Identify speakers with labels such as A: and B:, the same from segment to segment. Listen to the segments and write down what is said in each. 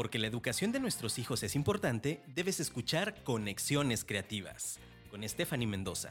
A: Porque la educación de nuestros hijos es importante, debes escuchar Conexiones Creativas con Stephanie Mendoza.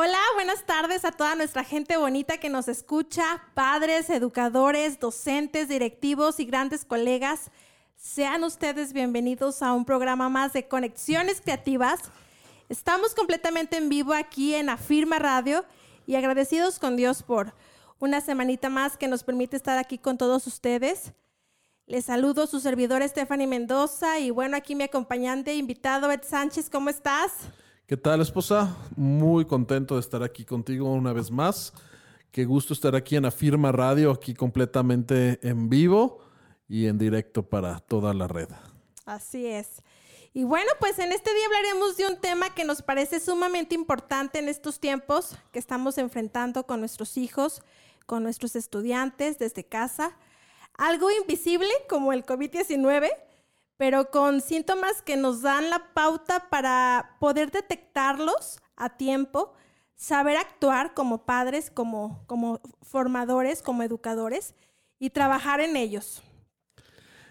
B: Hola, buenas tardes a toda nuestra gente bonita que nos escucha, padres, educadores, docentes, directivos y grandes colegas. Sean ustedes bienvenidos a un programa más de Conexiones Creativas. Estamos completamente en vivo aquí en Afirma Radio y agradecidos con Dios por una semanita más que nos permite estar aquí con todos ustedes. Les saludo su servidor Stephanie Mendoza y bueno, aquí mi acompañante invitado Ed Sánchez, ¿cómo estás?
C: ¿Qué tal, esposa? Muy contento de estar aquí contigo una vez más. Qué gusto estar aquí en Afirma Radio, aquí completamente en vivo y en directo para toda la red.
B: Así es. Y bueno, pues en este día hablaremos de un tema que nos parece sumamente importante en estos tiempos que estamos enfrentando con nuestros hijos, con nuestros estudiantes desde casa. Algo invisible como el COVID-19 pero con síntomas que nos dan la pauta para poder detectarlos a tiempo, saber actuar como padres, como, como formadores, como educadores y trabajar en ellos.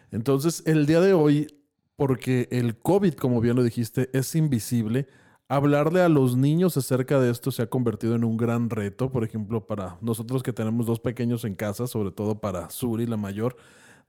C: Entonces, el día de hoy, porque el COVID, como bien lo dijiste, es invisible, hablarle a los niños acerca de esto se ha convertido en un gran reto, por ejemplo, para nosotros que tenemos dos pequeños en casa, sobre todo para Suri, la mayor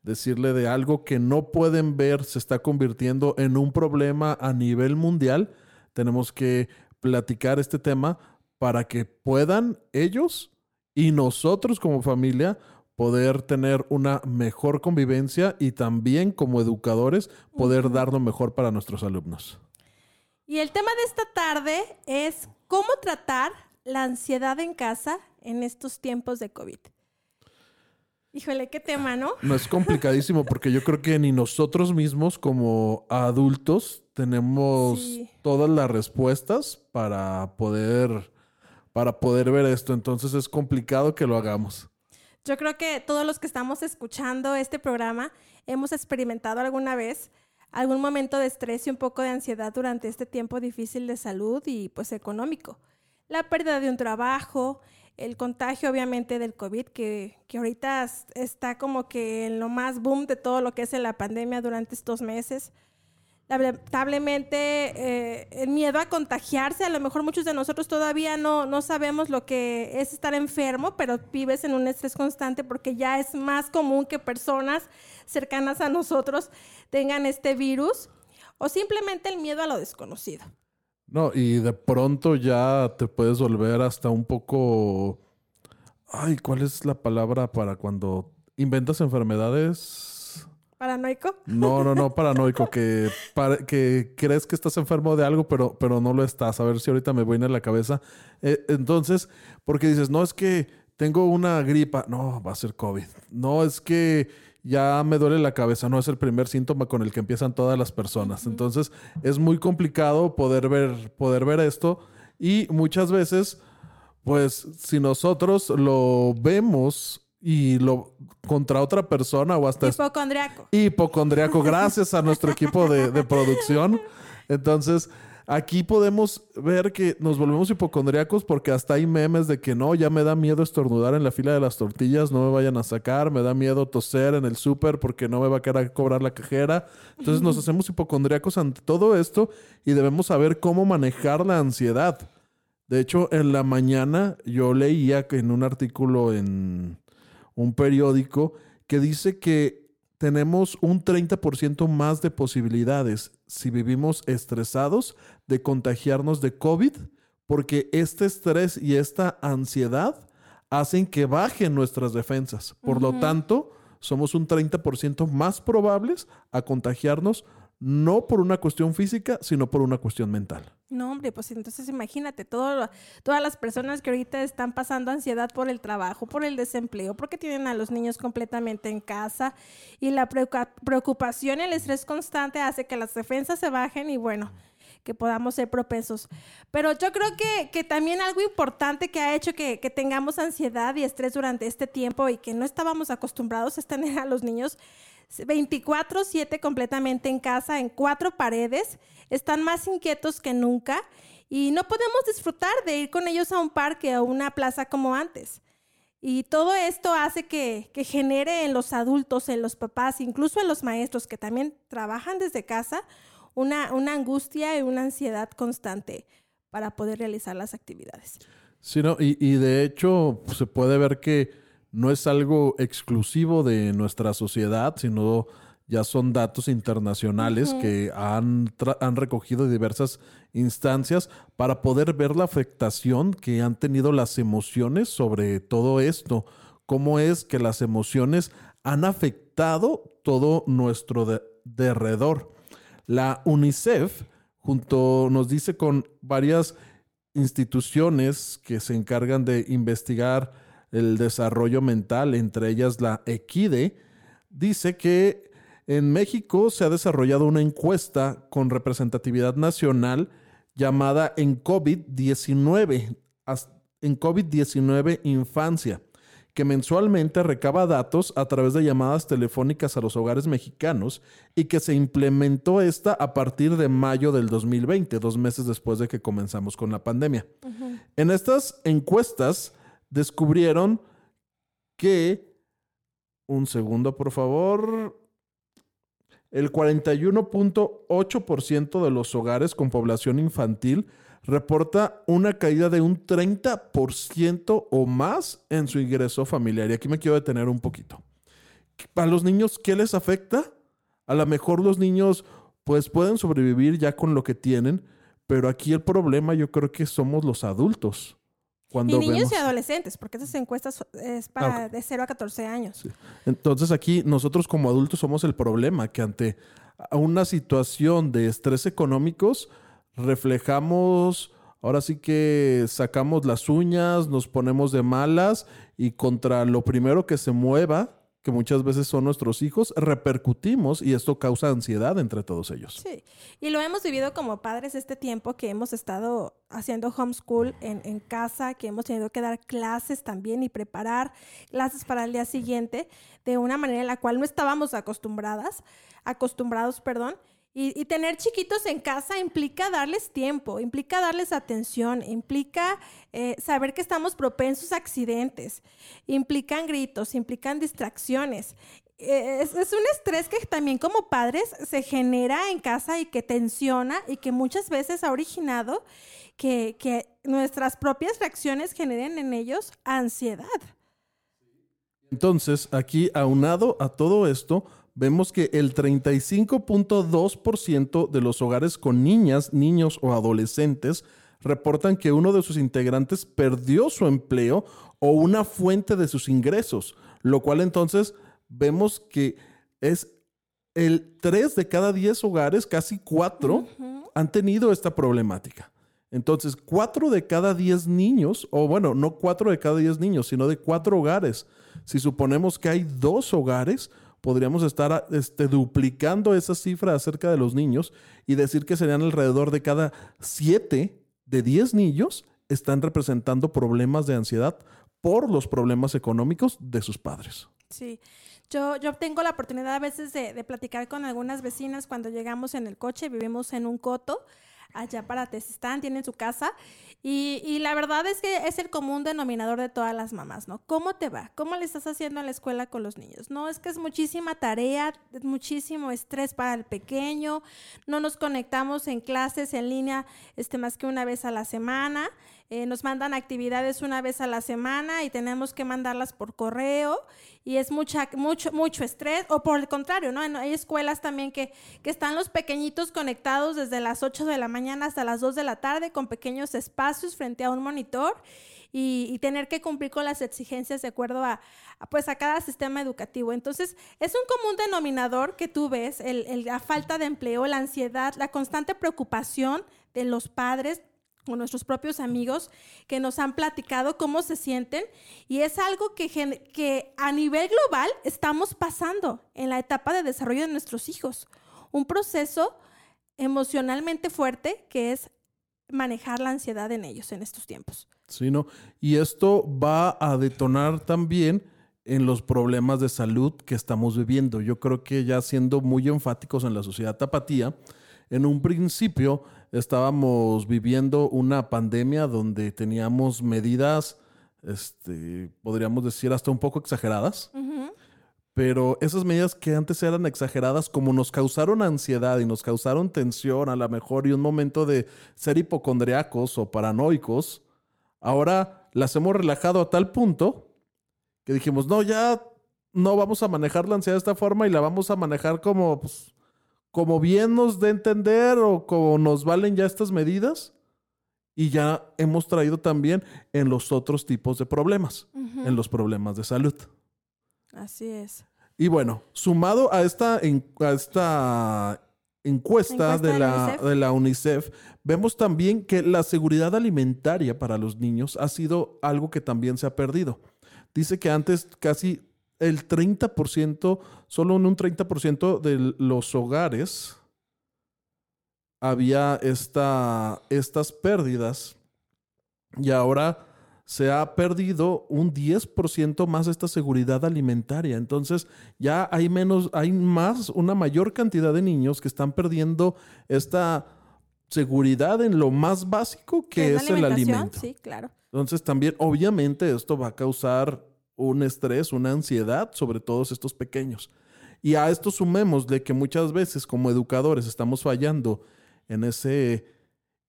C: decirle de algo que no pueden ver se está convirtiendo en un problema a nivel mundial. Tenemos que platicar este tema para que puedan ellos y nosotros como familia poder tener una mejor convivencia y también como educadores poder dar lo mejor para nuestros alumnos.
B: Y el tema de esta tarde es cómo tratar la ansiedad en casa en estos tiempos de COVID. Híjole, qué tema, ¿no?
C: No es complicadísimo porque yo creo que ni nosotros mismos como adultos tenemos todas las respuestas para poder para poder ver esto, entonces es complicado que lo hagamos.
B: Yo creo que todos los que estamos escuchando este programa hemos experimentado alguna vez algún momento de estrés y un poco de ansiedad durante este tiempo difícil de salud y pues económico. La pérdida de un trabajo, el contagio obviamente del COVID, que, que, ahorita está como que en lo más boom de todo lo que es la pandemia durante estos meses. Lamentablemente, eh, el miedo a contagiarse, a lo mejor muchos de nosotros todavía no, no sabemos lo que es estar enfermo, pero vives en un estrés constante porque ya es más común que personas cercanas a nosotros tengan este virus o simplemente el miedo a lo desconocido.
C: No, y de pronto ya te puedes volver hasta un poco... Ay, ¿cuál es la palabra para cuando inventas enfermedades?
B: ¿Paranoico?
C: No, no, no, paranoico, que, que crees que estás enfermo de algo, pero, pero no lo estás. A ver si ahorita me voy en la cabeza. Eh, entonces, porque dices, no es que tengo una gripa, no, va a ser COVID. No, es que ya me duele la cabeza, no es el primer síntoma con el que empiezan todas las personas. Entonces es muy complicado poder ver, poder ver esto y muchas veces, pues si nosotros lo vemos y lo contra otra persona o hasta...
B: Hipocondriaco.
C: Hipocondriaco, gracias a nuestro equipo de, de producción. Entonces, Aquí podemos ver que nos volvemos hipocondriacos porque hasta hay memes de que no, ya me da miedo estornudar en la fila de las tortillas, no me vayan a sacar, me da miedo toser en el súper porque no me va a querer cobrar la cajera. Entonces nos hacemos hipocondriacos ante todo esto y debemos saber cómo manejar la ansiedad. De hecho, en la mañana yo leía en un artículo en un periódico que dice que tenemos un 30% más de posibilidades si vivimos estresados de contagiarnos de COVID, porque este estrés y esta ansiedad hacen que bajen nuestras defensas. Por lo tanto, somos un 30% más probables a contagiarnos no por una cuestión física, sino por una cuestión mental.
B: No, hombre, pues entonces imagínate, todas las personas que ahorita están pasando ansiedad por el trabajo, por el desempleo, porque tienen a los niños completamente en casa y la preocupación y el estrés constante hace que las defensas se bajen y bueno, que podamos ser propensos. Pero yo creo que, que también algo importante que ha hecho que, que, tengamos ansiedad y estrés durante este tiempo y que no estábamos acostumbrados es tener a los niños 24/7 completamente en casa, en cuatro paredes, están más inquietos que nunca y no podemos disfrutar de ir con ellos a un parque o una plaza como antes. Y todo esto hace que, que, genere en los adultos, en los papás, incluso en los maestros que también trabajan desde casa, una, una angustia y una ansiedad constante para poder realizar las actividades.
C: Sí, no, y, y de hecho se puede ver que no es algo exclusivo de nuestra sociedad, sino ya son datos internacionales que han, han recogido diversas instancias para poder ver la afectación que han tenido las emociones sobre todo esto. Cómo es que las emociones han afectado todo nuestro derredor. La UNICEF, junto, nos dice con varias instituciones que se encargan de investigar el desarrollo mental, entre ellas la EQUIDE, dice que en México se ha desarrollado una encuesta con representatividad nacional llamada En COVID-19, en COVID-19 Infancia, que mensualmente recaba datos a través de llamadas telefónicas a los hogares mexicanos y que se implementó esta a partir de mayo del 2020, dos meses después de que comenzamos con la pandemia. En estas encuestas descubrieron que, un segundo por favor, el 41.8% de los hogares con población infantil reporta una caída de un 30% o más en su ingreso familiar. Y aquí me quiero detener un poquito. ¿A los niños qué les afecta? A lo mejor los niños pues pueden sobrevivir ya con lo que tienen, pero aquí el problema yo creo que somos los adultos
B: y niños y adolescentes, porque esas encuestas es para ah, de 0 a 14 años.
C: Entonces aquí nosotros como adultos somos el problema, que ante una situación de estrés económicos reflejamos, ahora sí que sacamos las uñas, nos ponemos de malas y contra lo primero que se mueva, que muchas veces son nuestros hijos, repercutimos y esto causa ansiedad entre todos ellos.
B: Sí, y lo hemos vivido como padres este tiempo que hemos estado haciendo homeschool en, en casa, que hemos tenido que dar clases también y preparar clases para el día siguiente de una manera en la cual no estábamos acostumbradas, acostumbrados, perdón. Y, tener chiquitos en casa implica darles tiempo, implica darles atención, implica eh, saber que estamos propensos a accidentes, implican gritos, implican distracciones. Eh, es, un estrés que también como padres se genera en casa y que tensiona y que muchas veces ha originado que, que nuestras propias reacciones generen en ellos ansiedad.
C: Entonces, aquí aunado a todo esto, vemos que el 35.2% de los hogares con niñas, niños o adolescentes reportan que uno de sus integrantes perdió su empleo o una fuente de sus ingresos, lo cual entonces vemos que es el 3 de cada 10 hogares, casi 4, han tenido esta problemática. Entonces, 4 de cada 10 niños, o bueno, no 4 de cada 10 niños, sino de 4 hogares. Si suponemos que hay dos hogares, podríamos estar este, duplicando esa cifra acerca de los niños y decir que serían alrededor de cada 7 de 10 niños están representando problemas de ansiedad por los problemas económicos de sus padres.
B: Sí. Yo, yo tengo la oportunidad a veces de, de platicar con algunas vecinas cuando llegamos en el coche, vivimos en un coto allá para Tezistán, tienen su casa. Y, y, la verdad es que es el común denominador de todas las mamás, ¿no? ¿Cómo te va? ¿Cómo le estás haciendo en la escuela con los niños? No, es que es muchísima tarea, muchísimo estrés para el pequeño, no nos conectamos en clases en línea este, más que una vez a la semana. Eh, nos mandan actividades una vez a la semana y tenemos que mandarlas por correo y es mucha, mucho, mucho estrés, o por el contrario, ¿no? Hay escuelas también que, que están los pequeñitos conectados desde las 8 de la mañana hasta las 2 de la tarde con pequeños espacios frente a un monitor. Y, tener que cumplir con las exigencias de acuerdo a, pues a cada sistema educativo. Entonces, es un común denominador que tú ves, el, la falta de empleo, la ansiedad, la constante preocupación de los padres nuestros propios amigos que nos han platicado cómo se sienten y es algo que, que a nivel global estamos pasando en la etapa de desarrollo de nuestros hijos. Un proceso emocionalmente fuerte que es manejar la ansiedad en ellos en estos tiempos.
C: Sí, ¿no? Y esto va a detonar también en los problemas de salud que estamos viviendo. Yo creo que ya siendo muy enfáticos en la sociedad tapatía, en un principio estábamos viviendo una pandemia donde teníamos medidas, este, podríamos decir, hasta un poco exageradas. Pero esas medidas que antes eran exageradas, como nos causaron ansiedad y nos causaron tensión a lo mejor y un momento de ser hipocondriacos o paranoicos, ahora las hemos relajado a tal punto que dijimos, no, ya no vamos a manejar la ansiedad de esta forma y la vamos a manejar como, pues, como bien nos de entender o como nos valen ya estas medidas. Y ya hemos traído también en los otros tipos de problemas, en los problemas de salud.
B: Así es.
C: Y bueno, sumado a esta, esta encuesta, de, la, de la UNICEF, vemos también que la seguridad alimentaria para los niños ha sido algo que también se ha perdido. Dice que antes casi el 30%, solo en un 30% de los hogares había esta, estas pérdidas y ahora se ha perdido un 10% más esta seguridad alimentaria. Entonces ya hay menos, hay más, una mayor cantidad de niños que están perdiendo esta seguridad en lo más básico que es, el alimento.
B: Sí, claro.
C: Entonces también obviamente esto va a causar un estrés, una ansiedad sobre todos estos pequeños. Y a esto sumemos de que muchas veces como educadores estamos fallando en ese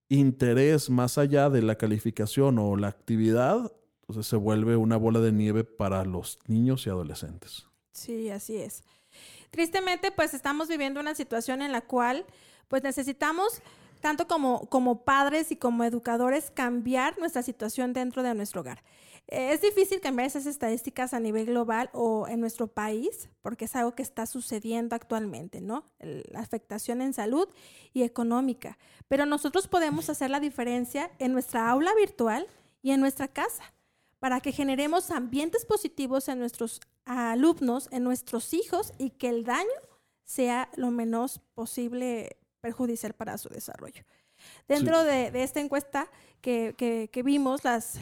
C: interés más allá de la calificación o la actividad, entonces se vuelve una bola de nieve para los niños y adolescentes.
B: Sí, así es. Tristemente, pues estamos viviendo una situación en la cual pues necesitamos tanto como, como padres y como educadores cambiar nuestra situación dentro de nuestro hogar. Es difícil cambiar esas estadísticas a nivel global o en nuestro país, porque es algo que está sucediendo actualmente, ¿no? La afectación en salud y económica. Pero nosotros podemos hacer la diferencia en nuestra aula virtual y en nuestra casa, para que generemos ambientes positivos en nuestros alumnos, en nuestros hijos y que el daño sea lo menos posible perjudicial para su desarrollo. Dentro de, esta encuesta que, vimos, las,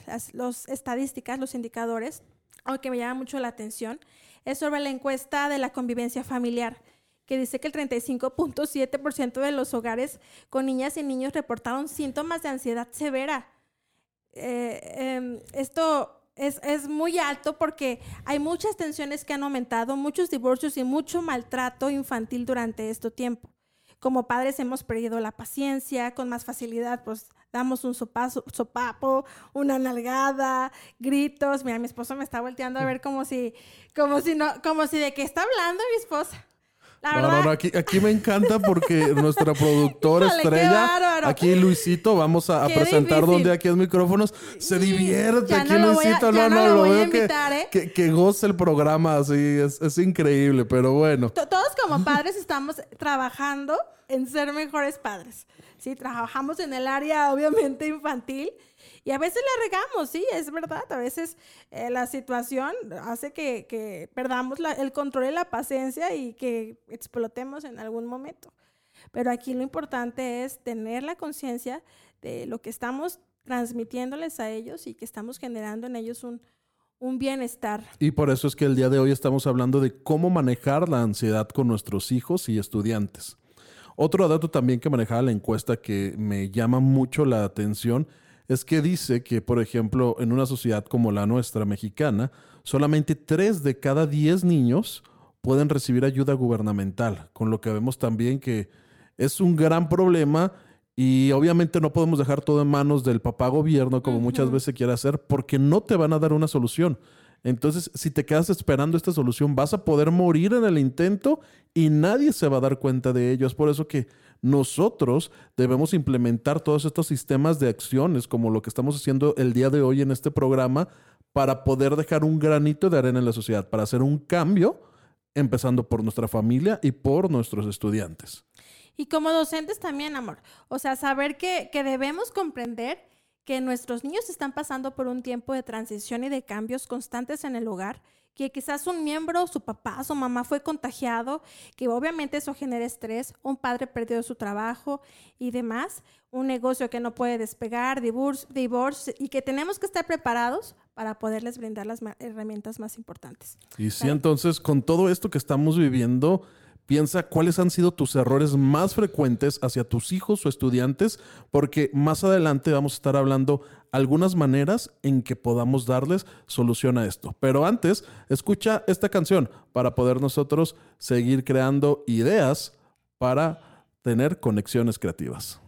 B: estadísticas, los indicadores, algo que me llama mucho la atención, es sobre la encuesta de la convivencia familiar, que dice que el 35.7% de los hogares con niñas y niños reportaron síntomas de ansiedad severa. Eh, em, esto es, es, muy alto porque hay muchas tensiones que han aumentado, muchos divorcios y mucho maltrato infantil durante este tiempo como padres hemos perdido la paciencia, con más facilidad pues damos un sopazo, sopapo, una nalgada, gritos. Mira, mi esposo me está volteando a ver como si, como si no, como si de qué está hablando mi esposa. La verdad.
C: No, no, aquí, aquí me encanta porque nuestra productora estrella, aquí Luisito, vamos a, presentar donde aquí los micrófonos, se divierte aquí Luisito, no, no, lo, veo ¿eh? que, que, goce el programa, así, es, es increíble, pero bueno.
B: Todos como padres estamos trabajando en ser mejores padres, ¿sí? Trabajamos en el área, obviamente, infantil, y a veces le regamos, sí, es verdad. A veces eh, la situación hace que, perdamos el control y la paciencia y que explotemos en algún momento. Pero aquí lo importante es tener la conciencia de lo que estamos transmitiéndoles a ellos y que estamos generando en ellos un, un bienestar.
C: Y por eso es que el día de hoy estamos hablando de cómo manejar la ansiedad con nuestros hijos y estudiantes. Otro dato también que manejaba la encuesta que me llama mucho la atención es que dice que, por ejemplo, en una sociedad como la nuestra mexicana, solamente 3 de cada 10 niños pueden recibir ayuda gubernamental, con lo que vemos también que es un gran problema y obviamente no podemos dejar todo en manos del papá gobierno como muchas veces quiere hacer porque no te van a dar una solución. Entonces, si te quedas esperando esta solución, vas a poder morir en el intento y nadie se va a dar cuenta de ello. Es por eso que nosotros debemos implementar todos estos sistemas de acciones, como lo que estamos haciendo el día de hoy en este programa, para poder dejar un granito de arena en la sociedad, para hacer un cambio, empezando por nuestra familia y por nuestros estudiantes.
B: Y como docentes también, amor. O sea, saber que, que debemos comprender que nuestros niños están pasando por un tiempo de transición y de cambios constantes en el hogar que quizás un miembro, su papá, su mamá fue contagiado, que obviamente eso genera estrés, un padre perdió su trabajo y demás, un negocio que no puede despegar, divorcio, y que tenemos que estar preparados para poderles brindar las herramientas más importantes.
D: Y sí, entonces, con todo esto que estamos viviendo, Piensa cuáles han sido tus errores más frecuentes hacia tus hijos o estudiantes, porque más adelante vamos a estar hablando algunas maneras en que podamos darles solución a esto. Pero antes, escucha esta canción para poder nosotros seguir creando ideas para tener conexiones creativas.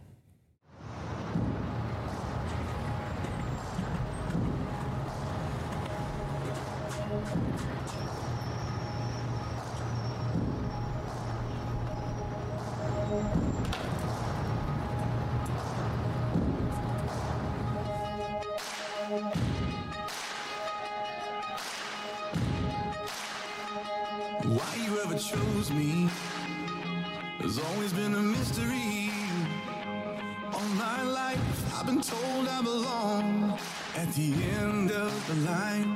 D: The end of the line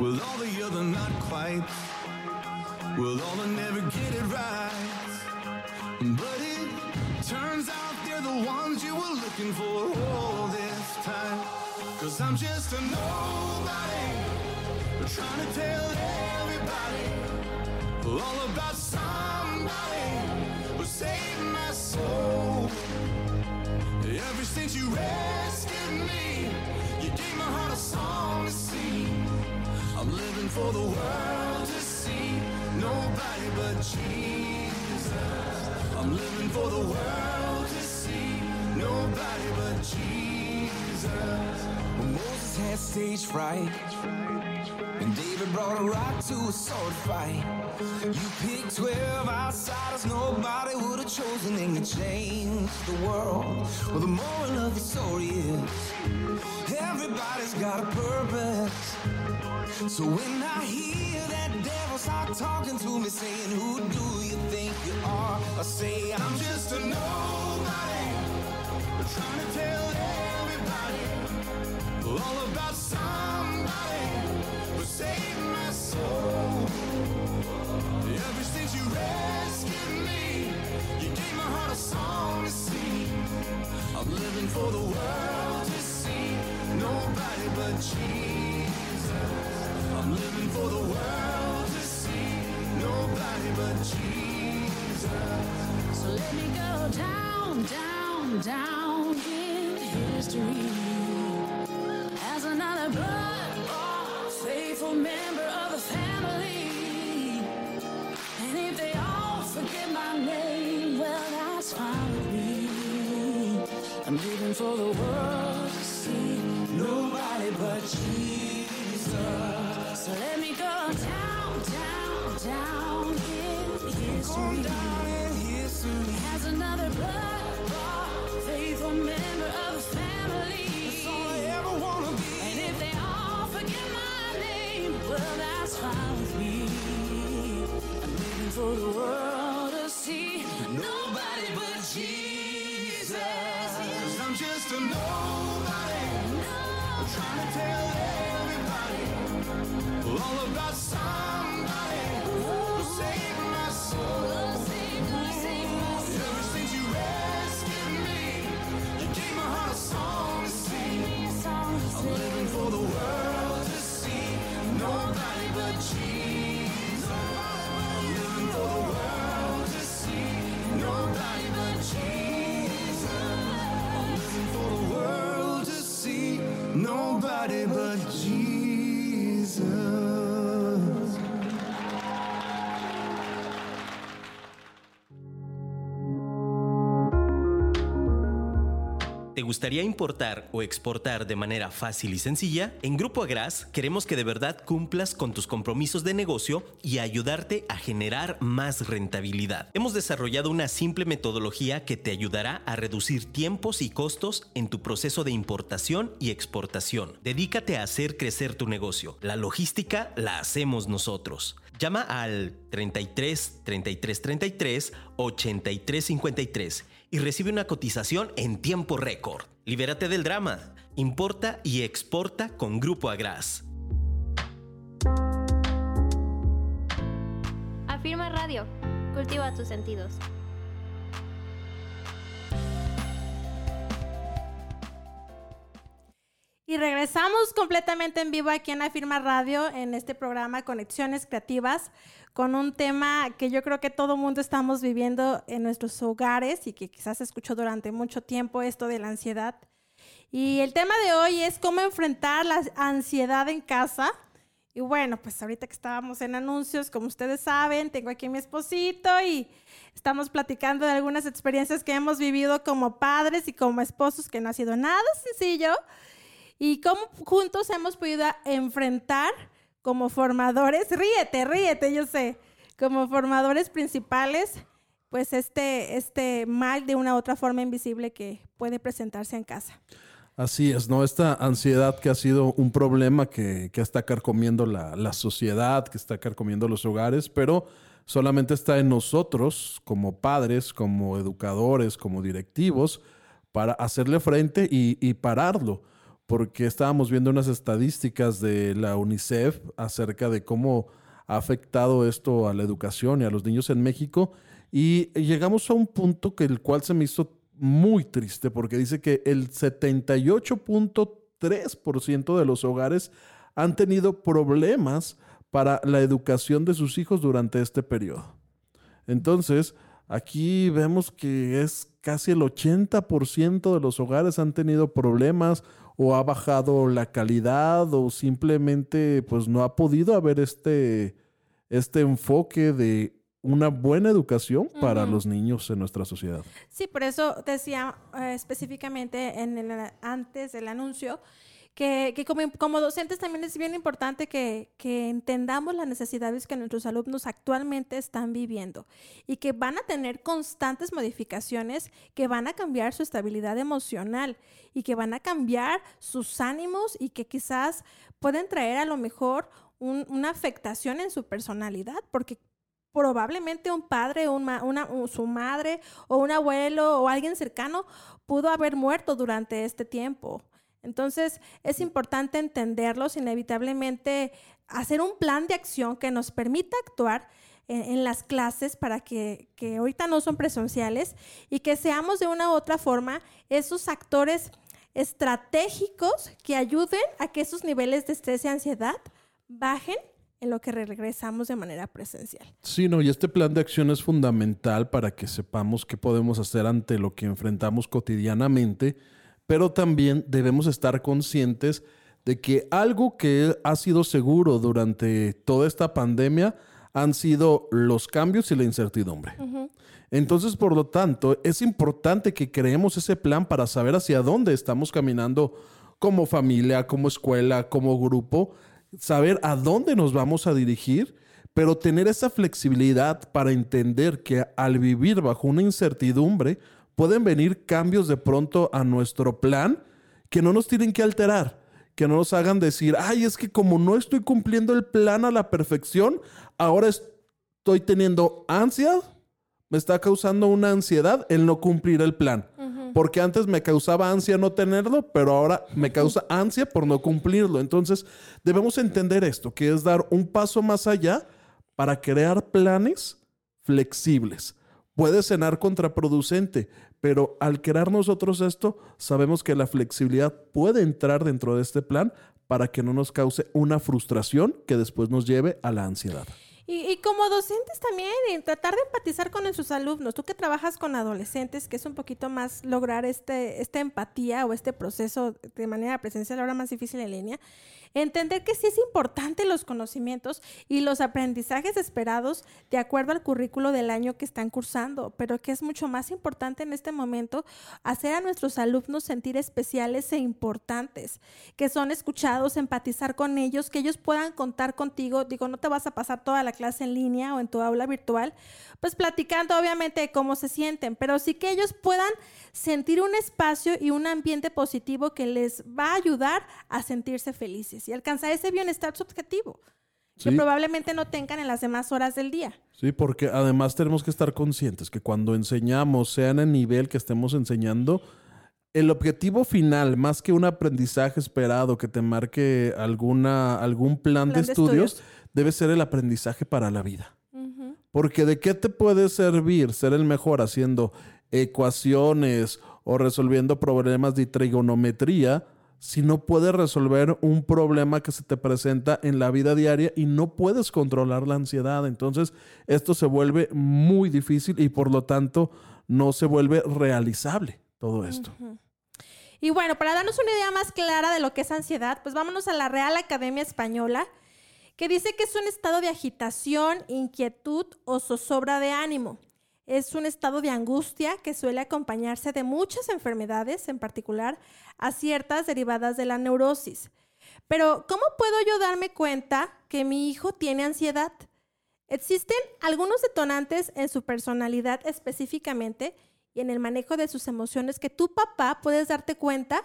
D: with all the other not quite, with all the never get it right. But it turns out they're the ones you were looking for all this time. Cause I'm just a nobody, trying to tell everybody all about somebody who saved my soul. Ever since you rescued me, gave my heart a song to sing. I'm living for the world to see nobody but Jesus. I'm living for the world to see nobody stage fright, and David brought a rock to a sword fight. You picked 12 outsiders nobody would have chosen and you changed the world. Well, the moral of the story is everybody's got a purpose. So when I hear that devil start talking to me saying, Who do you think you are? I say, I'm just a nobody. Trying to tell all about somebody who saved my soul. Ever since you rescued me, you gave my heart a song to sing. I'm living for the world to see nobody but Jesus. I'm living for the world to see nobody but Jesus. So let me go down, down, down in history as another blood faithful member of the family. And if they all forget my name, well, that's fine with me. I'm living for the world to see nobody but Jesus. So let me go down, down, down in history. Down in history. As another blood faithful member of
A: gustaría importar o exportar de manera fácil y sencilla? En Grupo Agras queremos que de verdad cumplas con tus compromisos de negocio y ayudarte a generar más rentabilidad. Hemos desarrollado una simple metodología que te ayudará a reducir tiempos y costos en tu proceso de importación y exportación. Dedícate a hacer crecer tu negocio. La logística la hacemos nosotros. Llama al 33 33 33 83 53 y recibe una cotización en tiempo récord. Libérate del drama. Importa y exporta con Grupo Agras.
E: Afirma Radio. Cultiva tus sentidos.
B: Y regresamos completamente en vivo aquí en Afirma Radio, en este programa Conexiones Creativas, con un tema que yo creo que todo mundo estamos viviendo en nuestros hogares y que quizás escuchó durante mucho tiempo, esto de la ansiedad. Y el tema de hoy es cómo enfrentar la ansiedad en casa. Y bueno, pues ahorita que estábamos en anuncios, como ustedes saben, tengo aquí a mi esposito y estamos platicando de algunas experiencias que hemos vivido como padres y como esposos, que no ha sido nada sencillo y cómo juntos hemos podido enfrentar como formadores, ríete, ríete, yo sé, como formadores principales, pues este, este mal de una u otra forma invisible que puede presentarse en casa.
C: Así es, ¿no? Esta ansiedad que ha sido un problema que, que está carcomiendo la, la sociedad, que está carcomiendo los hogares, pero solamente está en nosotros como padres, como educadores, como directivos, para hacerle frente y, y pararlo porque estábamos viendo unas estadísticas de la UNICEF acerca de cómo ha afectado esto a la educación y a los niños en México y llegamos a un punto que el cual se me hizo muy triste porque dice que el 78.3% de los hogares han tenido problemas para la educación de sus hijos durante este periodo. Entonces, aquí vemos que es casi el 80% de los hogares han tenido problemas o ha bajado la calidad o simplemente pues no ha podido haber este, este enfoque de una buena educación para los niños en nuestra sociedad.
B: Sí, por eso decía eh, específicamente en el, antes del anuncio que, como, docentes también es bien importante que, que, entendamos las necesidades que nuestros alumnos actualmente están viviendo y que van a tener constantes modificaciones que van a cambiar su estabilidad emocional y que van a cambiar sus ánimos y que quizás pueden traer a lo mejor un, una afectación en su personalidad porque probablemente un padre, una, una, su madre o un abuelo o alguien cercano pudo haber muerto durante este tiempo entonces, es importante entenderlos, inevitablemente hacer un plan de acción que nos permita actuar en, las clases para que, que, ahorita no son presenciales y que seamos de una u otra forma esos actores estratégicos que ayuden a que esos niveles de estrés y ansiedad bajen en lo que regresamos de manera presencial.
C: Sí, no, y este plan de acción es fundamental para que sepamos qué podemos hacer ante lo que enfrentamos cotidianamente pero también debemos estar conscientes de que algo que ha sido seguro durante toda esta pandemia han sido los cambios y la incertidumbre. Entonces, por lo tanto, es importante que creemos ese plan para saber hacia dónde estamos caminando como familia, como escuela, como grupo, saber a dónde nos vamos a dirigir, pero tener esa flexibilidad para entender que al vivir bajo una incertidumbre, pueden venir cambios de pronto a nuestro plan que no nos tienen que alterar, que no nos hagan decir, ay, es que como no estoy cumpliendo el plan a la perfección, ahora estoy teniendo ansia, me está causando una ansiedad el no cumplir el plan. Porque antes me causaba ansia no tenerlo, pero ahora me causa ansia por no cumplirlo. Entonces, debemos entender esto, que es dar un paso más allá para crear planes flexibles. Puede cenar contraproducente, pero al crear nosotros esto, sabemos que la flexibilidad puede entrar dentro de este plan para que no nos cause una frustración que después nos lleve a la ansiedad.
B: Y, como docentes también, y tratar de empatizar con nuestros alumnos. Tú que trabajas con adolescentes, que es un poquito más lograr este, esta empatía o este proceso de manera presencial, ahora más difícil en línea, Entender que sí es importante los conocimientos y los aprendizajes esperados de acuerdo al currículo del año que están cursando, pero que es mucho más importante en este momento hacer a nuestros alumnos sentir especiales e importantes, que son escuchados, empatizar con ellos, que ellos puedan contar contigo. Digo, no te vas a pasar toda la clase en línea o en tu aula virtual, pues platicando obviamente de cómo se sienten, pero sí que ellos puedan sentir un espacio y un ambiente positivo que les va a ayudar a sentirse felices y alcanzar ese bienestar subjetivo que probablemente no tengan en las demás horas del día.
C: Sí, porque además tenemos que estar conscientes que cuando enseñamos, sea en el nivel que estemos enseñando, el objetivo final, más que un aprendizaje esperado que te marque alguna, algún plan, de, estudios, debe ser el aprendizaje para la vida. Porque de qué te puede servir ser el mejor haciendo ecuaciones o resolviendo problemas de trigonometría si no puedes resolver un problema que se te presenta en la vida diaria y no puedes controlar la ansiedad. Entonces, esto se vuelve muy difícil y por lo tanto no se vuelve realizable todo esto.
B: Y bueno, para darnos una idea más clara de lo que es ansiedad, pues vámonos a la Real Academia Española, que dice que es un estado de agitación, inquietud o zozobra de ánimo es un estado de angustia que suele acompañarse de muchas enfermedades, en particular a ciertas derivadas de la neurosis. Pero, ¿cómo puedo yo darme cuenta que mi hijo tiene ansiedad? Existen algunos detonantes en su personalidad específicamente y en el manejo de sus emociones que tu papá puedes darte cuenta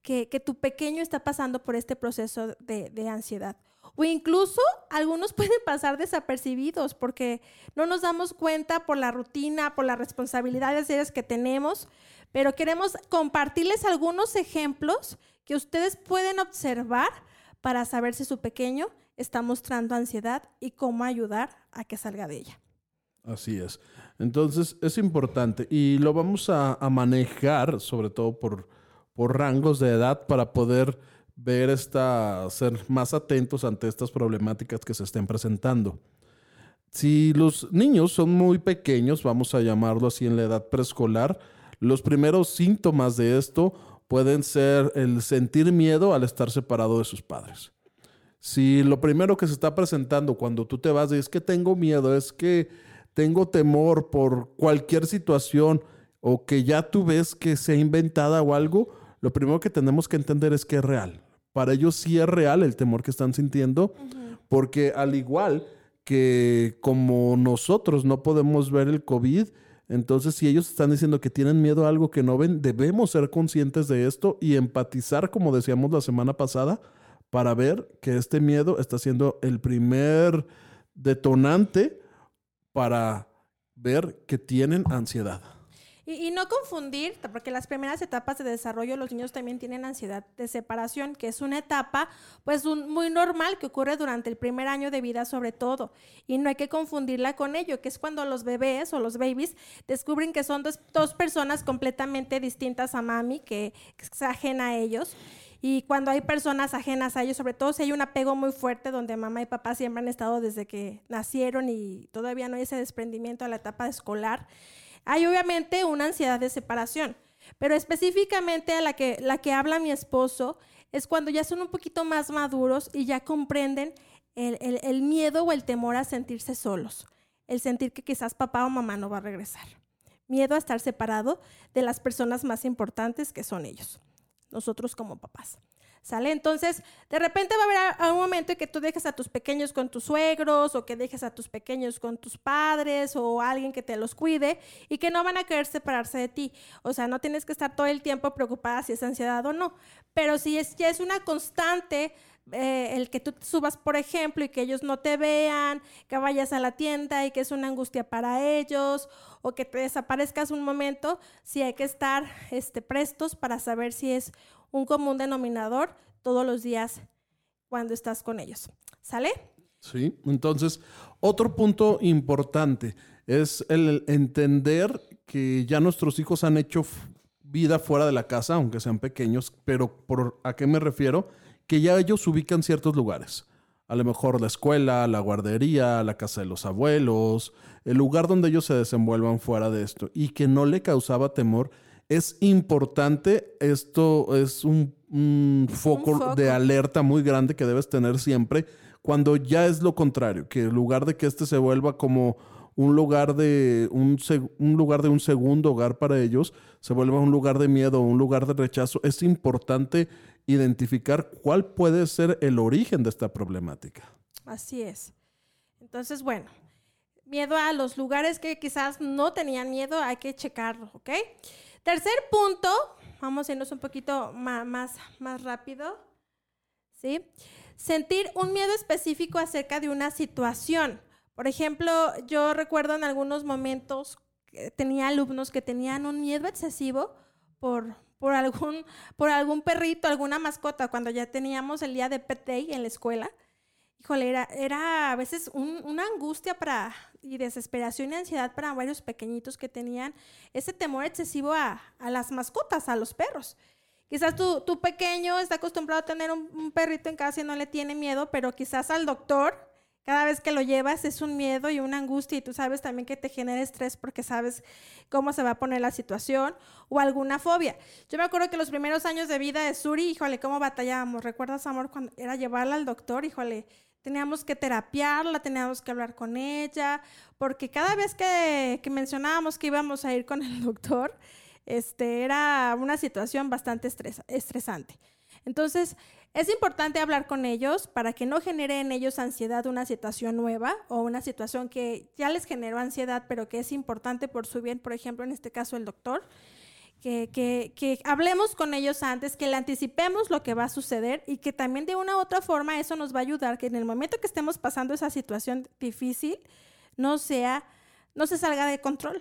B: que, tu pequeño está pasando por este proceso de, de ansiedad. O incluso algunos pueden pasar desapercibidos porque no nos damos cuenta por la rutina, por las responsabilidades que tenemos, pero queremos compartirles algunos ejemplos que ustedes pueden observar para saber si su pequeño está mostrando ansiedad y cómo ayudar a que salga de ella.
C: Así es. Entonces es importante y lo vamos a, manejar sobre todo por, por rangos de edad para poder ver esta, ser más atentos ante estas problemáticas que se estén presentando. Si los niños son muy pequeños, vamos a llamarlo así en la edad preescolar, los primeros síntomas de esto pueden ser el sentir miedo al estar separado de sus padres. Si lo primero que se está presentando cuando tú te vas es que tengo miedo, es que tengo temor por cualquier situación o que ya tú ves que se ha inventada o algo, lo primero que tenemos que entender es que es real. Para ellos sí es real el temor que están sintiendo, porque al igual que como nosotros no podemos ver el COVID, entonces si ellos están diciendo que tienen miedo a algo que no ven, debemos ser conscientes de esto y empatizar, como decíamos la semana pasada, para ver que este miedo está siendo el primer detonante para ver que tienen ansiedad.
B: Y, no confundir, porque las primeras etapas de desarrollo los niños también tienen ansiedad de separación, que es una etapa pues muy normal que ocurre durante el primer año de vida sobre todo. Y no hay que confundirla con ello, que es cuando los bebés o los babies descubren que son dos, dos personas completamente distintas a mami, que, que es ajena a ellos. Y cuando hay personas ajenas a ellos, sobre todo si hay un apego muy fuerte donde mamá y papá siempre han estado desde que nacieron y todavía no hay ese desprendimiento a la etapa escolar, hay obviamente una ansiedad de separación, pero específicamente a la que, la que habla mi esposo es cuando ya son un poquito más maduros y ya comprenden el, miedo o el temor a sentirse solos, el sentir que quizás papá o mamá no va a regresar, miedo a estar separado de las personas más importantes que son ellos, nosotros como papás. ¿Sale? Entonces, de repente va a haber un momento en que tú dejes a tus pequeños con tus suegros o que dejes a tus pequeños con tus padres o alguien que te los cuide y que no van a querer separarse de ti. O sea, no tienes que estar todo el tiempo preocupada si es ansiedad o no. Pero si es, ya es una constante eh, el que tú subas, por ejemplo, y que ellos no te vean, que vayas a la tienda y que es una angustia para ellos, o que te desaparezcas un momento, sí hay que estar este, prestos para saber si es un común denominador todos los días cuando estás con ellos. ¿Sale?
C: Sí, entonces, otro punto importante es el entender que ya nuestros hijos han hecho vida fuera de la casa, aunque sean pequeños, pero ¿a qué me refiero? Que ya ellos ubican ciertos lugares. A lo mejor la escuela, la guardería, la casa de los abuelos, el lugar donde ellos se desenvuelvan fuera de esto y que no le causaba temor es importante, esto es un, foco, de alerta muy grande que debes tener siempre cuando ya es lo contrario, que en lugar de que este se vuelva como un lugar de un, un, lugar de un segundo hogar para ellos, se vuelva un lugar de miedo, un lugar de rechazo, es importante identificar cuál puede ser el origen de esta problemática.
B: Así es. Entonces, bueno, miedo a los lugares que quizás no tenían miedo, hay que checarlo, ¿ok? Tercer punto, vamos a irnos un poquito más, más, rápido. ¿Sí? Sentir un miedo específico acerca de una situación. Por ejemplo, yo recuerdo en algunos momentos que tenía alumnos que tenían un miedo excesivo por, por, algún, por algún perrito, alguna mascota, cuando ya teníamos el día de Day en la escuela híjole, era, era a veces una angustia para, y desesperación y ansiedad para varios pequeñitos que tenían ese temor excesivo a, las mascotas, a los perros. Quizás tu, tu, pequeño está acostumbrado a tener un, un perrito en casa y no le tiene miedo, pero quizás al doctor cada vez que lo llevas es un miedo y una angustia y tú sabes también que te genera estrés porque sabes cómo se va a poner la situación o alguna fobia. Yo me acuerdo que los primeros años de vida de Suri, híjole, cómo batallábamos. ¿Recuerdas, amor, cuando era llevarla al doctor? Híjole, teníamos que terapiarla, teníamos que hablar con ella, porque cada vez que, que mencionábamos que íbamos a ir con el doctor, este, era una situación bastante estresante. Entonces, es importante hablar con ellos para que no genere en ellos ansiedad una situación nueva o una situación que ya les generó ansiedad, pero que es importante por su bien, por ejemplo, en este caso el doctor. Que, que, hablemos con ellos antes, que le anticipemos lo que va a suceder y que también de una u otra forma eso nos va a ayudar, que en el momento que estemos pasando esa situación difícil, no sea, no se salga de control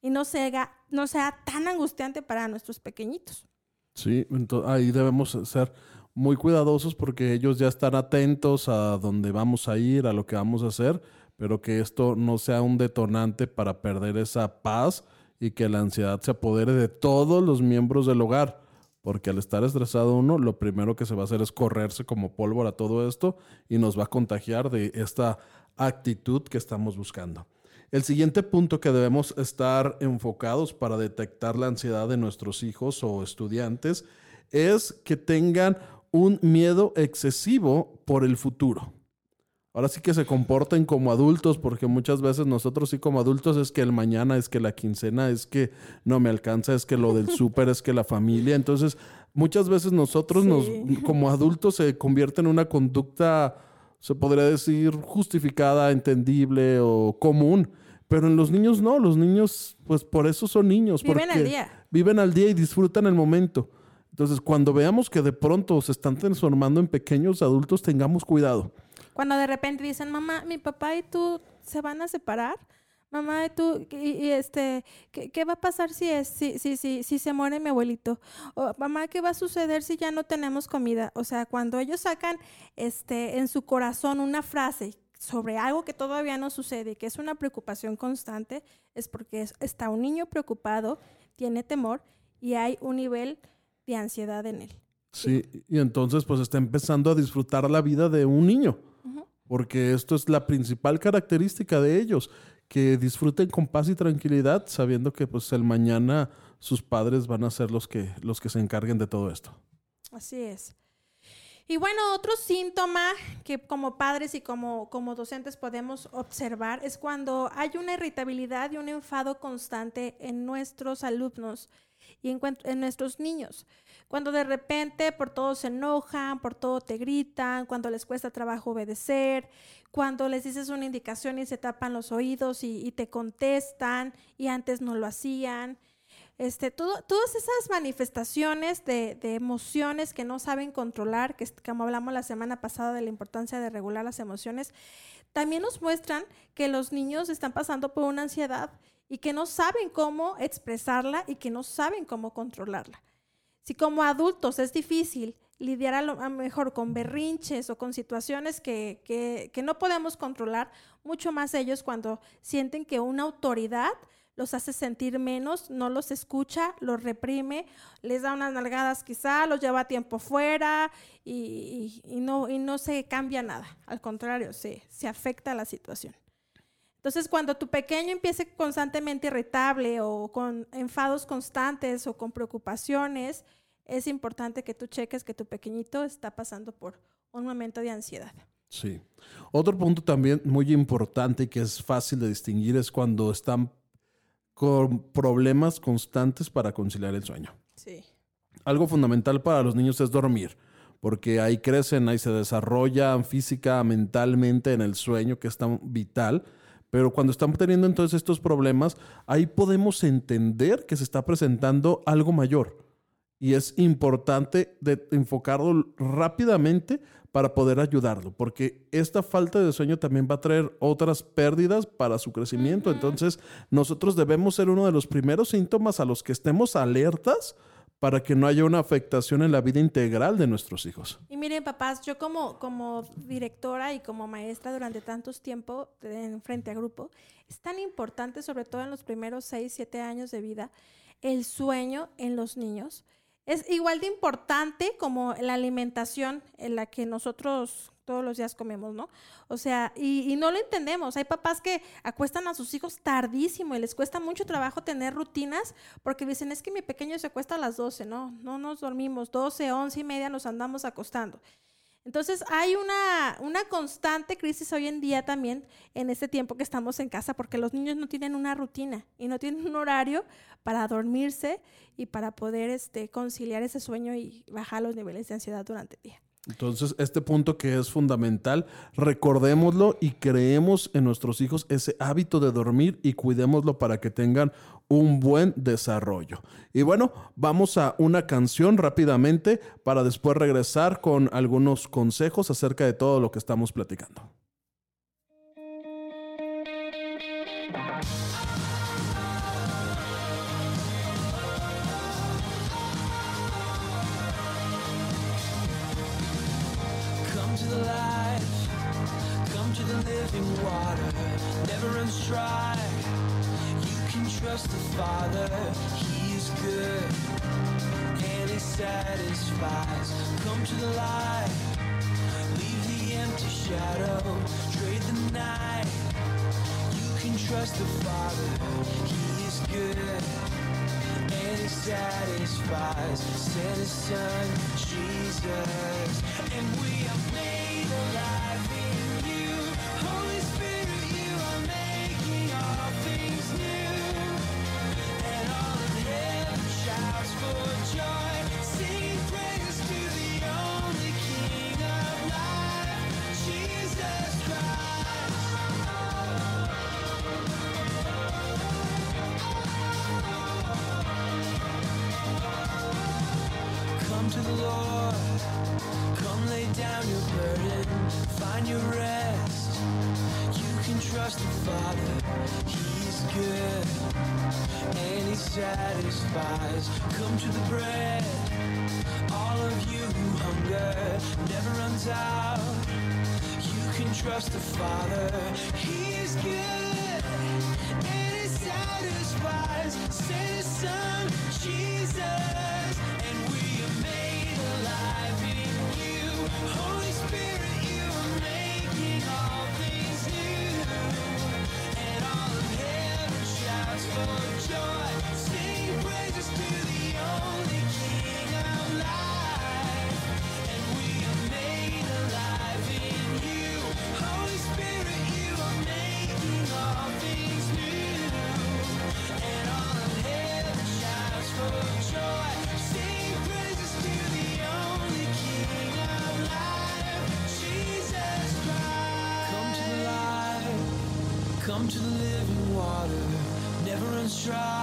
B: y no sea, no sea tan angustiante para nuestros pequeñitos.
C: Sí, entonces ahí debemos ser muy cuidadosos porque ellos ya están atentos a dónde vamos a ir, a lo que vamos a hacer, pero que esto no sea un detonante para perder esa paz y que la ansiedad se apodere de todos los miembros del hogar. Porque al estar estresado uno, lo primero que se va a hacer es correrse como pólvora todo esto y nos va a contagiar de esta actitud que estamos buscando. El siguiente punto que debemos estar enfocados para detectar la ansiedad de nuestros hijos o estudiantes es que tengan un miedo excesivo por el futuro. Ahora sí que se comporten como adultos, porque muchas veces nosotros sí como adultos es que el mañana, es que la quincena, es que no me alcanza, es que lo del súper, es que la familia. Entonces, muchas veces nosotros nos, como adultos se convierte en una conducta, se podría decir, justificada, entendible o común. Pero en los niños no, los niños, pues por eso son niños.
B: Viven al día.
C: Viven al día y disfrutan el momento. Entonces, cuando veamos que de pronto se están transformando en pequeños adultos, tengamos cuidado.
B: Cuando de repente dicen, mamá, mi papá y tú se van a separar, mamá y tú, y, este, ¿qué, va a pasar si es, si, si, si, si se muere mi abuelito? O, mamá, ¿qué va a suceder si ya no tenemos comida? O sea, cuando ellos sacan, este, en su corazón una frase sobre algo que todavía no sucede, que es una preocupación constante, es porque está un niño preocupado, tiene temor y hay un nivel de ansiedad en él.
C: Sí, y entonces pues está empezando a disfrutar la vida de un niño, porque esto es la principal característica de ellos, que disfruten con paz y tranquilidad, sabiendo que pues el mañana sus padres van a ser los que, los que se encarguen de todo esto.
B: Así es. Y bueno, otro síntoma que como padres y como, como docentes podemos observar es cuando hay una irritabilidad y un enfado constante en nuestros alumnos y en, nuestros niños. Cuando de repente por todo se enojan, por todo te gritan, cuando les cuesta trabajo obedecer, cuando les dices una indicación y se tapan los oídos y, te contestan y antes no lo hacían. Este, todas esas manifestaciones de, de, emociones que no saben controlar, que como hablamos la semana pasada de la importancia de regular las emociones, también nos muestran que los niños están pasando por una ansiedad y que no saben cómo expresarla y que no saben cómo controlarla. Si como adultos es difícil lidiar a lo mejor con berrinches o con situaciones que, que, no podemos controlar, mucho más ellos cuando sienten que una autoridad los hace sentir menos, no los escucha, los reprime, les da unas nalgadas quizá, los lleva tiempo fuera y, y, no, y no se cambia nada. Al contrario, se, se afecta la situación. Entonces, cuando tu pequeño empiece constantemente irritable o con enfados constantes o con preocupaciones, es importante que tú cheques que tu pequeñito está pasando por un momento de ansiedad.
C: Sí. Otro punto también muy importante y que es fácil de distinguir es cuando están con problemas constantes para conciliar el sueño.
B: Sí.
C: Algo fundamental para los niños es dormir, porque ahí crecen, ahí se desarrollan física, mentalmente en el sueño, que es tan vital pero cuando estamos teniendo entonces estos problemas, ahí podemos entender que se está presentando algo mayor. Y es importante enfocarlo rápidamente para poder ayudarlo, porque esta falta de sueño también va a traer otras pérdidas para su crecimiento. Entonces, nosotros debemos ser uno de los primeros síntomas a los que estemos alertas
F: para que no haya una afectación en la vida integral de nuestros hijos.
B: Y miren, papás, yo como, como directora y como maestra durante tantos tiempos en frente a grupo, es tan importante, sobre todo en los primeros 6, 7 años de vida, el sueño en los niños. Es igual de importante como la alimentación en la que nosotros todos los días comemos, ¿no? O sea, y, no lo entendemos. Hay papás que acuestan a sus hijos tardísimo y les cuesta mucho trabajo tener rutinas porque dicen, es que mi pequeño se acuesta a las 12, ¿no? No nos dormimos, 12, 11 y media nos andamos acostando. Entonces hay una, una constante crisis hoy en día también en este tiempo que estamos en casa porque los niños no tienen una rutina y no tienen un horario para dormirse y para poder este, conciliar ese sueño y bajar los niveles de ansiedad durante el día.
F: Entonces, este punto que es fundamental, recordémoslo y creemos en nuestros hijos ese hábito de dormir y cuidémoslo para que tengan un buen desarrollo. Y bueno, vamos a una canción rápidamente para después regresar con algunos consejos acerca de todo lo que estamos platicando. Trust the Father, He is good and He satisfies. Come to the light, leave the empty shadow, trade the night. You can trust the Father, He is good and He satisfies. Send His Son, Jesus, and we are made alive in You. Find your rest. You can trust the Father, He's good and He satisfies. Come to the bread, all of you who hunger never runs out. You can trust the Father, He is good and He satisfies. Send Son, Jesus, and we. Are made alive in You. Holy joy.
B: try.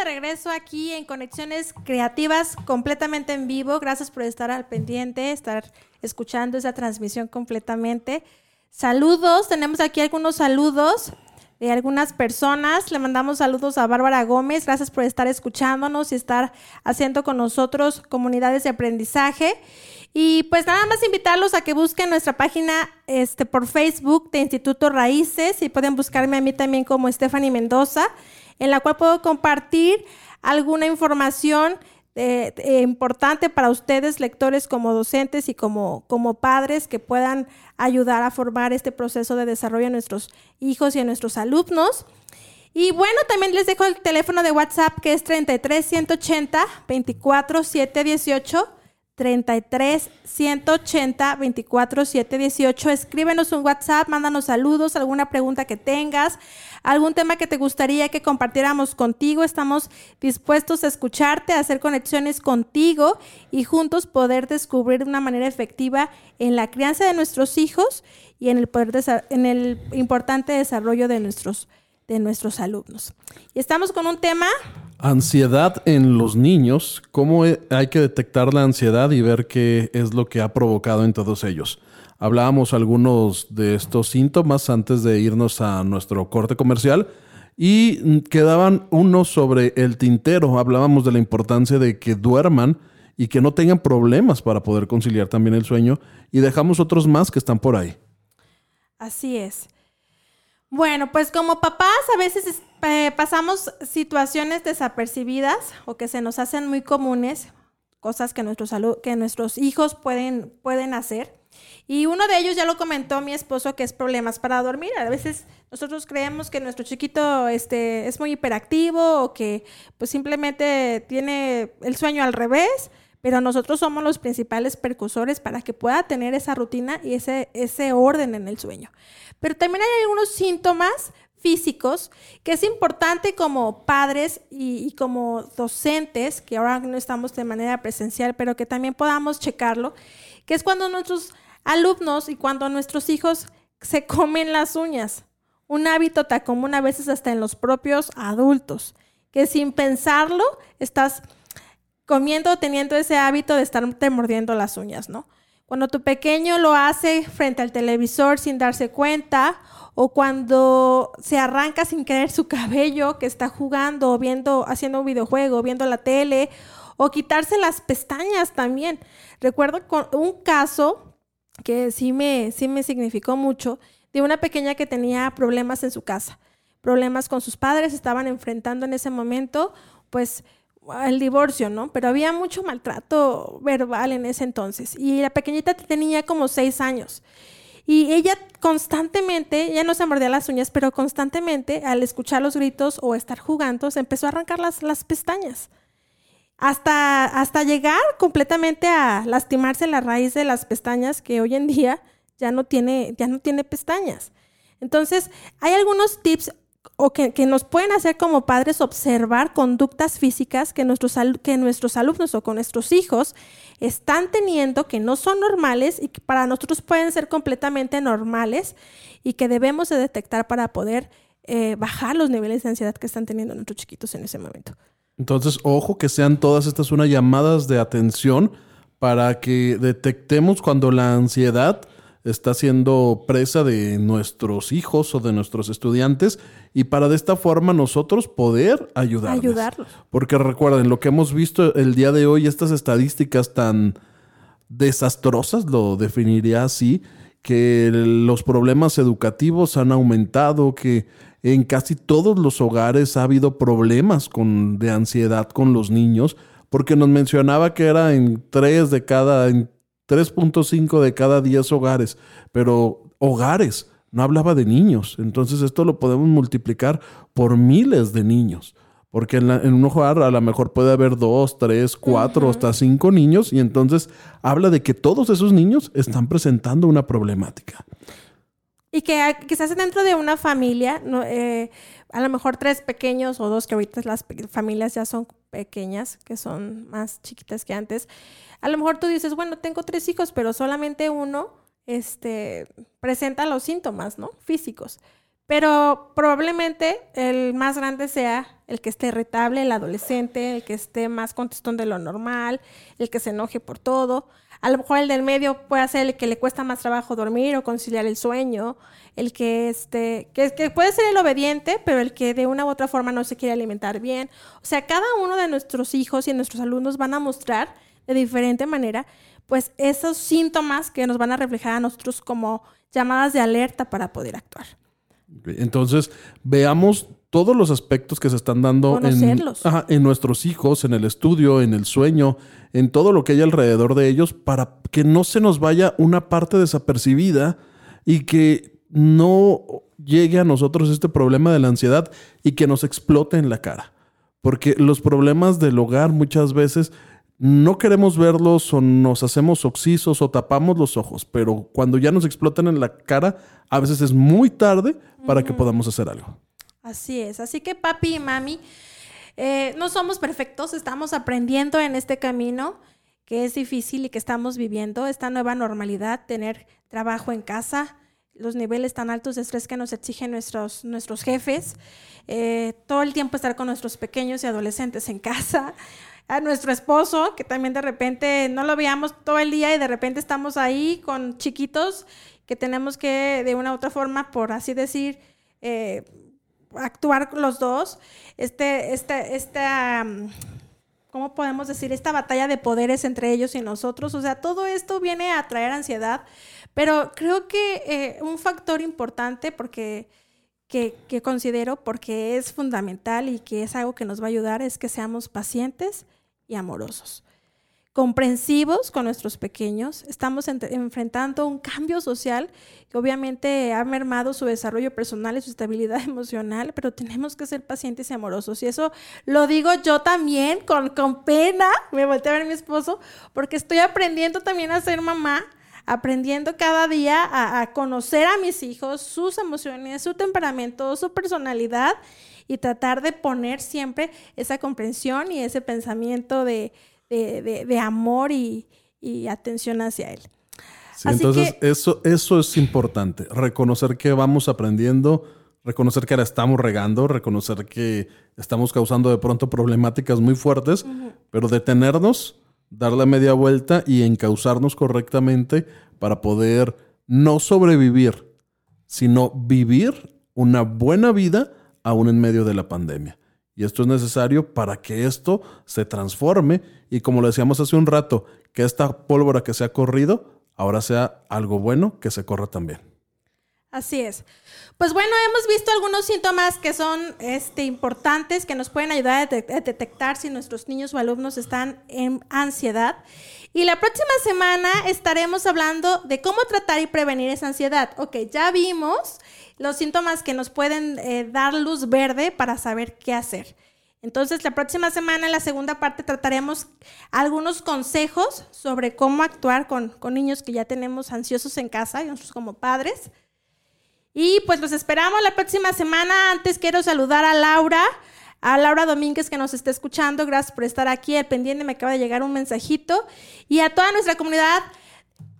B: De regreso aquí en Conexiones Creativas completamente en vivo. Gracias por estar al pendiente, estar escuchando esa transmisión completamente. Saludos, tenemos aquí algunos saludos. de algunas personas. Le mandamos saludos a Bárbara Gómez. Gracias por estar escuchándonos y estar haciendo con nosotros comunidades de aprendizaje. Y pues nada más invitarlos a que busquen nuestra página este, por Facebook de Instituto Raíces y pueden buscarme a mí también como Stephanie Mendoza, en la cual puedo compartir alguna información eh, eh, importante para ustedes, lectores como docentes y como, como padres, que puedan ayudar a formar este proceso de desarrollo a nuestros hijos y a nuestros alumnos. Y bueno, también les dejo el teléfono de WhatsApp que es 33 180 24 718 33 180 24 718. Escríbenos un WhatsApp, mándanos saludos, alguna pregunta que tengas, algún tema que te gustaría que compartiéramos contigo. Estamos dispuestos a escucharte, a hacer conexiones contigo y juntos poder descubrir de una manera efectiva en la crianza de nuestros hijos y en el, poder en el importante desarrollo de nuestros, de nuestros alumnos. Y estamos con un tema
C: Ansiedad en los niños, ¿cómo hay que detectar la ansiedad y ver qué es lo que ha provocado en todos ellos? Hablábamos algunos de estos síntomas antes de irnos a nuestro corte comercial y quedaban unos sobre el tintero. Hablábamos de la importancia de que duerman y que no tengan problemas para poder conciliar también el sueño y dejamos otros más que están por ahí.
B: Así es. Bueno, pues como papás a veces eh, pasamos situaciones desapercibidas o que se nos hacen muy comunes, cosas que nuestros, que nuestros hijos pueden, pueden hacer. Y uno de ellos ya lo comentó mi esposo, que es problemas para dormir. A veces nosotros creemos que nuestro chiquito este, es muy hiperactivo o que pues simplemente tiene el sueño al revés, pero nosotros somos los principales percusores para que pueda tener esa rutina y ese, ese orden en el sueño. Pero también hay algunos síntomas físicos que es importante como padres y, como docentes, que ahora no estamos de manera presencial, pero que también podamos checarlo, que es cuando nuestros alumnos y cuando nuestros hijos se comen las uñas. Un hábito tan común a veces hasta en los propios adultos, que sin pensarlo estás comiendo, teniendo ese hábito de estarte mordiendo las uñas, ¿no? Cuando tu pequeño lo hace frente al televisor sin darse cuenta, o cuando se arranca sin querer su cabello, que está jugando, viendo, haciendo un videojuego, viendo la tele, o quitarse las pestañas también. Recuerdo un caso que sí me, sí me significó mucho, de una pequeña que tenía problemas en su casa, problemas con sus padres, estaban enfrentando en ese momento, pues el divorcio, ¿no? Pero había mucho maltrato verbal en ese entonces. Y la pequeñita tenía como seis años. Y ella constantemente, ya no se mordía las uñas, pero constantemente al escuchar los gritos o estar jugando, se empezó a arrancar las, las pestañas. Hasta, hasta llegar completamente a lastimarse la raíz de las pestañas, que hoy en día ya no tiene, ya no tiene pestañas. Entonces, hay algunos tips o que, nos pueden hacer como padres observar conductas físicas que nuestros, que nuestros alumnos o con nuestros hijos están teniendo que no son normales y que para nosotros pueden ser completamente normales y que debemos de detectar para poder eh, bajar los niveles de ansiedad que están teniendo nuestros chiquitos en ese momento.
C: Entonces, ojo que sean todas estas unas llamadas de atención para que detectemos cuando la ansiedad está siendo presa de nuestros hijos o de nuestros estudiantes y para de esta forma nosotros poder ayudarles.
B: ayudarlos.
C: Porque recuerden, lo que hemos visto el día de hoy, estas estadísticas tan desastrosas, lo definiría así, que los problemas educativos han aumentado, que en casi todos los hogares ha habido problemas con, de ansiedad con los niños, porque nos mencionaba que era en tres de cada, 3.5 de cada 10 hogares, pero hogares, no hablaba de niños. Entonces esto lo podemos multiplicar por miles de niños. Porque en, un hogar a lo mejor puede haber dos, tres, cuatro, hasta cinco niños. Y entonces habla de que todos esos niños están presentando una problemática.
B: Y que quizás dentro de una familia, eh, a lo mejor tres pequeños o dos, que ahorita las familias ya son pequeñas, que son más chiquitas que antes. A lo mejor tú dices, bueno, tengo tres hijos, pero solamente uno este, presenta los síntomas, ¿no? Físicos. Pero probablemente el más grande sea el que esté irritable, el adolescente, el que esté más contestón de lo normal, el que se enoje por todo. A lo mejor el del medio puede ser el que le cuesta más trabajo dormir o conciliar el sueño, el que este, que, que puede ser el obediente, pero el que de una u otra forma no se quiere alimentar bien. O sea, cada uno de nuestros hijos y nuestros alumnos van a mostrar de diferente manera, pues esos síntomas que nos van a reflejar a nosotros como llamadas de alerta para poder actuar.
C: Entonces, veamos todos los aspectos que se están dando en, ajá, en, nuestros hijos, en el estudio, en el sueño, en todo lo que hay alrededor de ellos, para que no se nos vaya una parte desapercibida y que no llegue a nosotros este problema de la ansiedad y que nos explote en la cara. Porque los problemas del hogar muchas veces no queremos verlos o nos hacemos oxisos o tapamos los ojos, pero cuando ya nos explotan en la cara, a veces es muy tarde para que podamos hacer algo.
B: Así es, así que papi y mami, eh, no somos perfectos, estamos aprendiendo en este camino que es difícil y que estamos viviendo, esta nueva normalidad, tener trabajo en casa, los niveles tan altos de estrés que nos exigen nuestros, nuestros jefes, eh, todo el tiempo estar con nuestros pequeños y adolescentes en casa, a nuestro esposo, que también de repente no lo veíamos todo el día y de repente estamos ahí con chiquitos que tenemos que de una u otra forma, por así decir, eh, actuar los dos. Este, este, esta, ¿cómo podemos decir? Esta batalla de poderes entre ellos y nosotros. O sea, todo esto viene a traer ansiedad, pero creo que eh, un factor importante porque... Que, que, considero porque es fundamental y que es algo que nos va a ayudar es que seamos pacientes y amorosos. Comprensivos con nuestros pequeños, estamos enfrentando un cambio social que obviamente ha mermado su desarrollo personal y su estabilidad emocional, pero tenemos que ser pacientes y amorosos. Y eso lo digo yo también con, con pena, me volteé a ver a mi esposo, porque estoy aprendiendo también a ser mamá aprendiendo cada día a, a, conocer a mis hijos, sus emociones, su temperamento, su personalidad y tratar de poner siempre esa comprensión y ese pensamiento de, amor y, atención hacia él.
C: entonces eso, eso es importante, reconocer que vamos aprendiendo, reconocer que la estamos regando, reconocer que estamos causando de pronto problemáticas muy fuertes, pero detenernos, darle media vuelta y encauzarnos correctamente para poder no sobrevivir, sino vivir una buena vida aún en medio de la pandemia. Y esto es necesario para que esto se transforme y como lo decíamos hace un rato, que esta pólvora que se ha corrido ahora sea algo bueno que se corra también.
B: Así es. Pues bueno, hemos visto algunos síntomas que son este, importantes, que nos pueden ayudar a, detectar si nuestros niños o alumnos están en ansiedad. Y la próxima semana estaremos hablando de cómo tratar y prevenir esa ansiedad. Ok, ya vimos los síntomas que nos pueden eh, dar luz verde para saber qué hacer. Entonces, la próxima semana, en la segunda parte, trataremos algunos consejos sobre cómo actuar con, niños que ya tenemos ansiosos en casa y nosotros como padres. Y pues los esperamos la próxima semana. Antes quiero saludar a Laura, a Laura Domínguez que nos está escuchando. Gracias por estar aquí. El pendiente me acaba de llegar un mensajito. Y a toda nuestra comunidad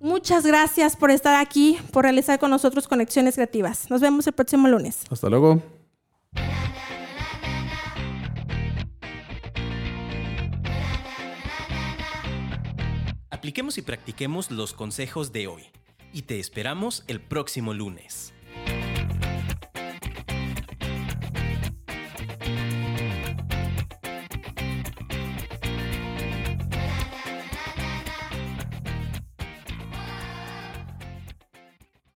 B: Muchas gracias por estar aquí, por realizar con nosotros conexiones creativas. Nos vemos el próximo lunes.
C: Hasta luego.
A: Apliquemos y practiquemos los consejos de hoy y te esperamos el próximo lunes.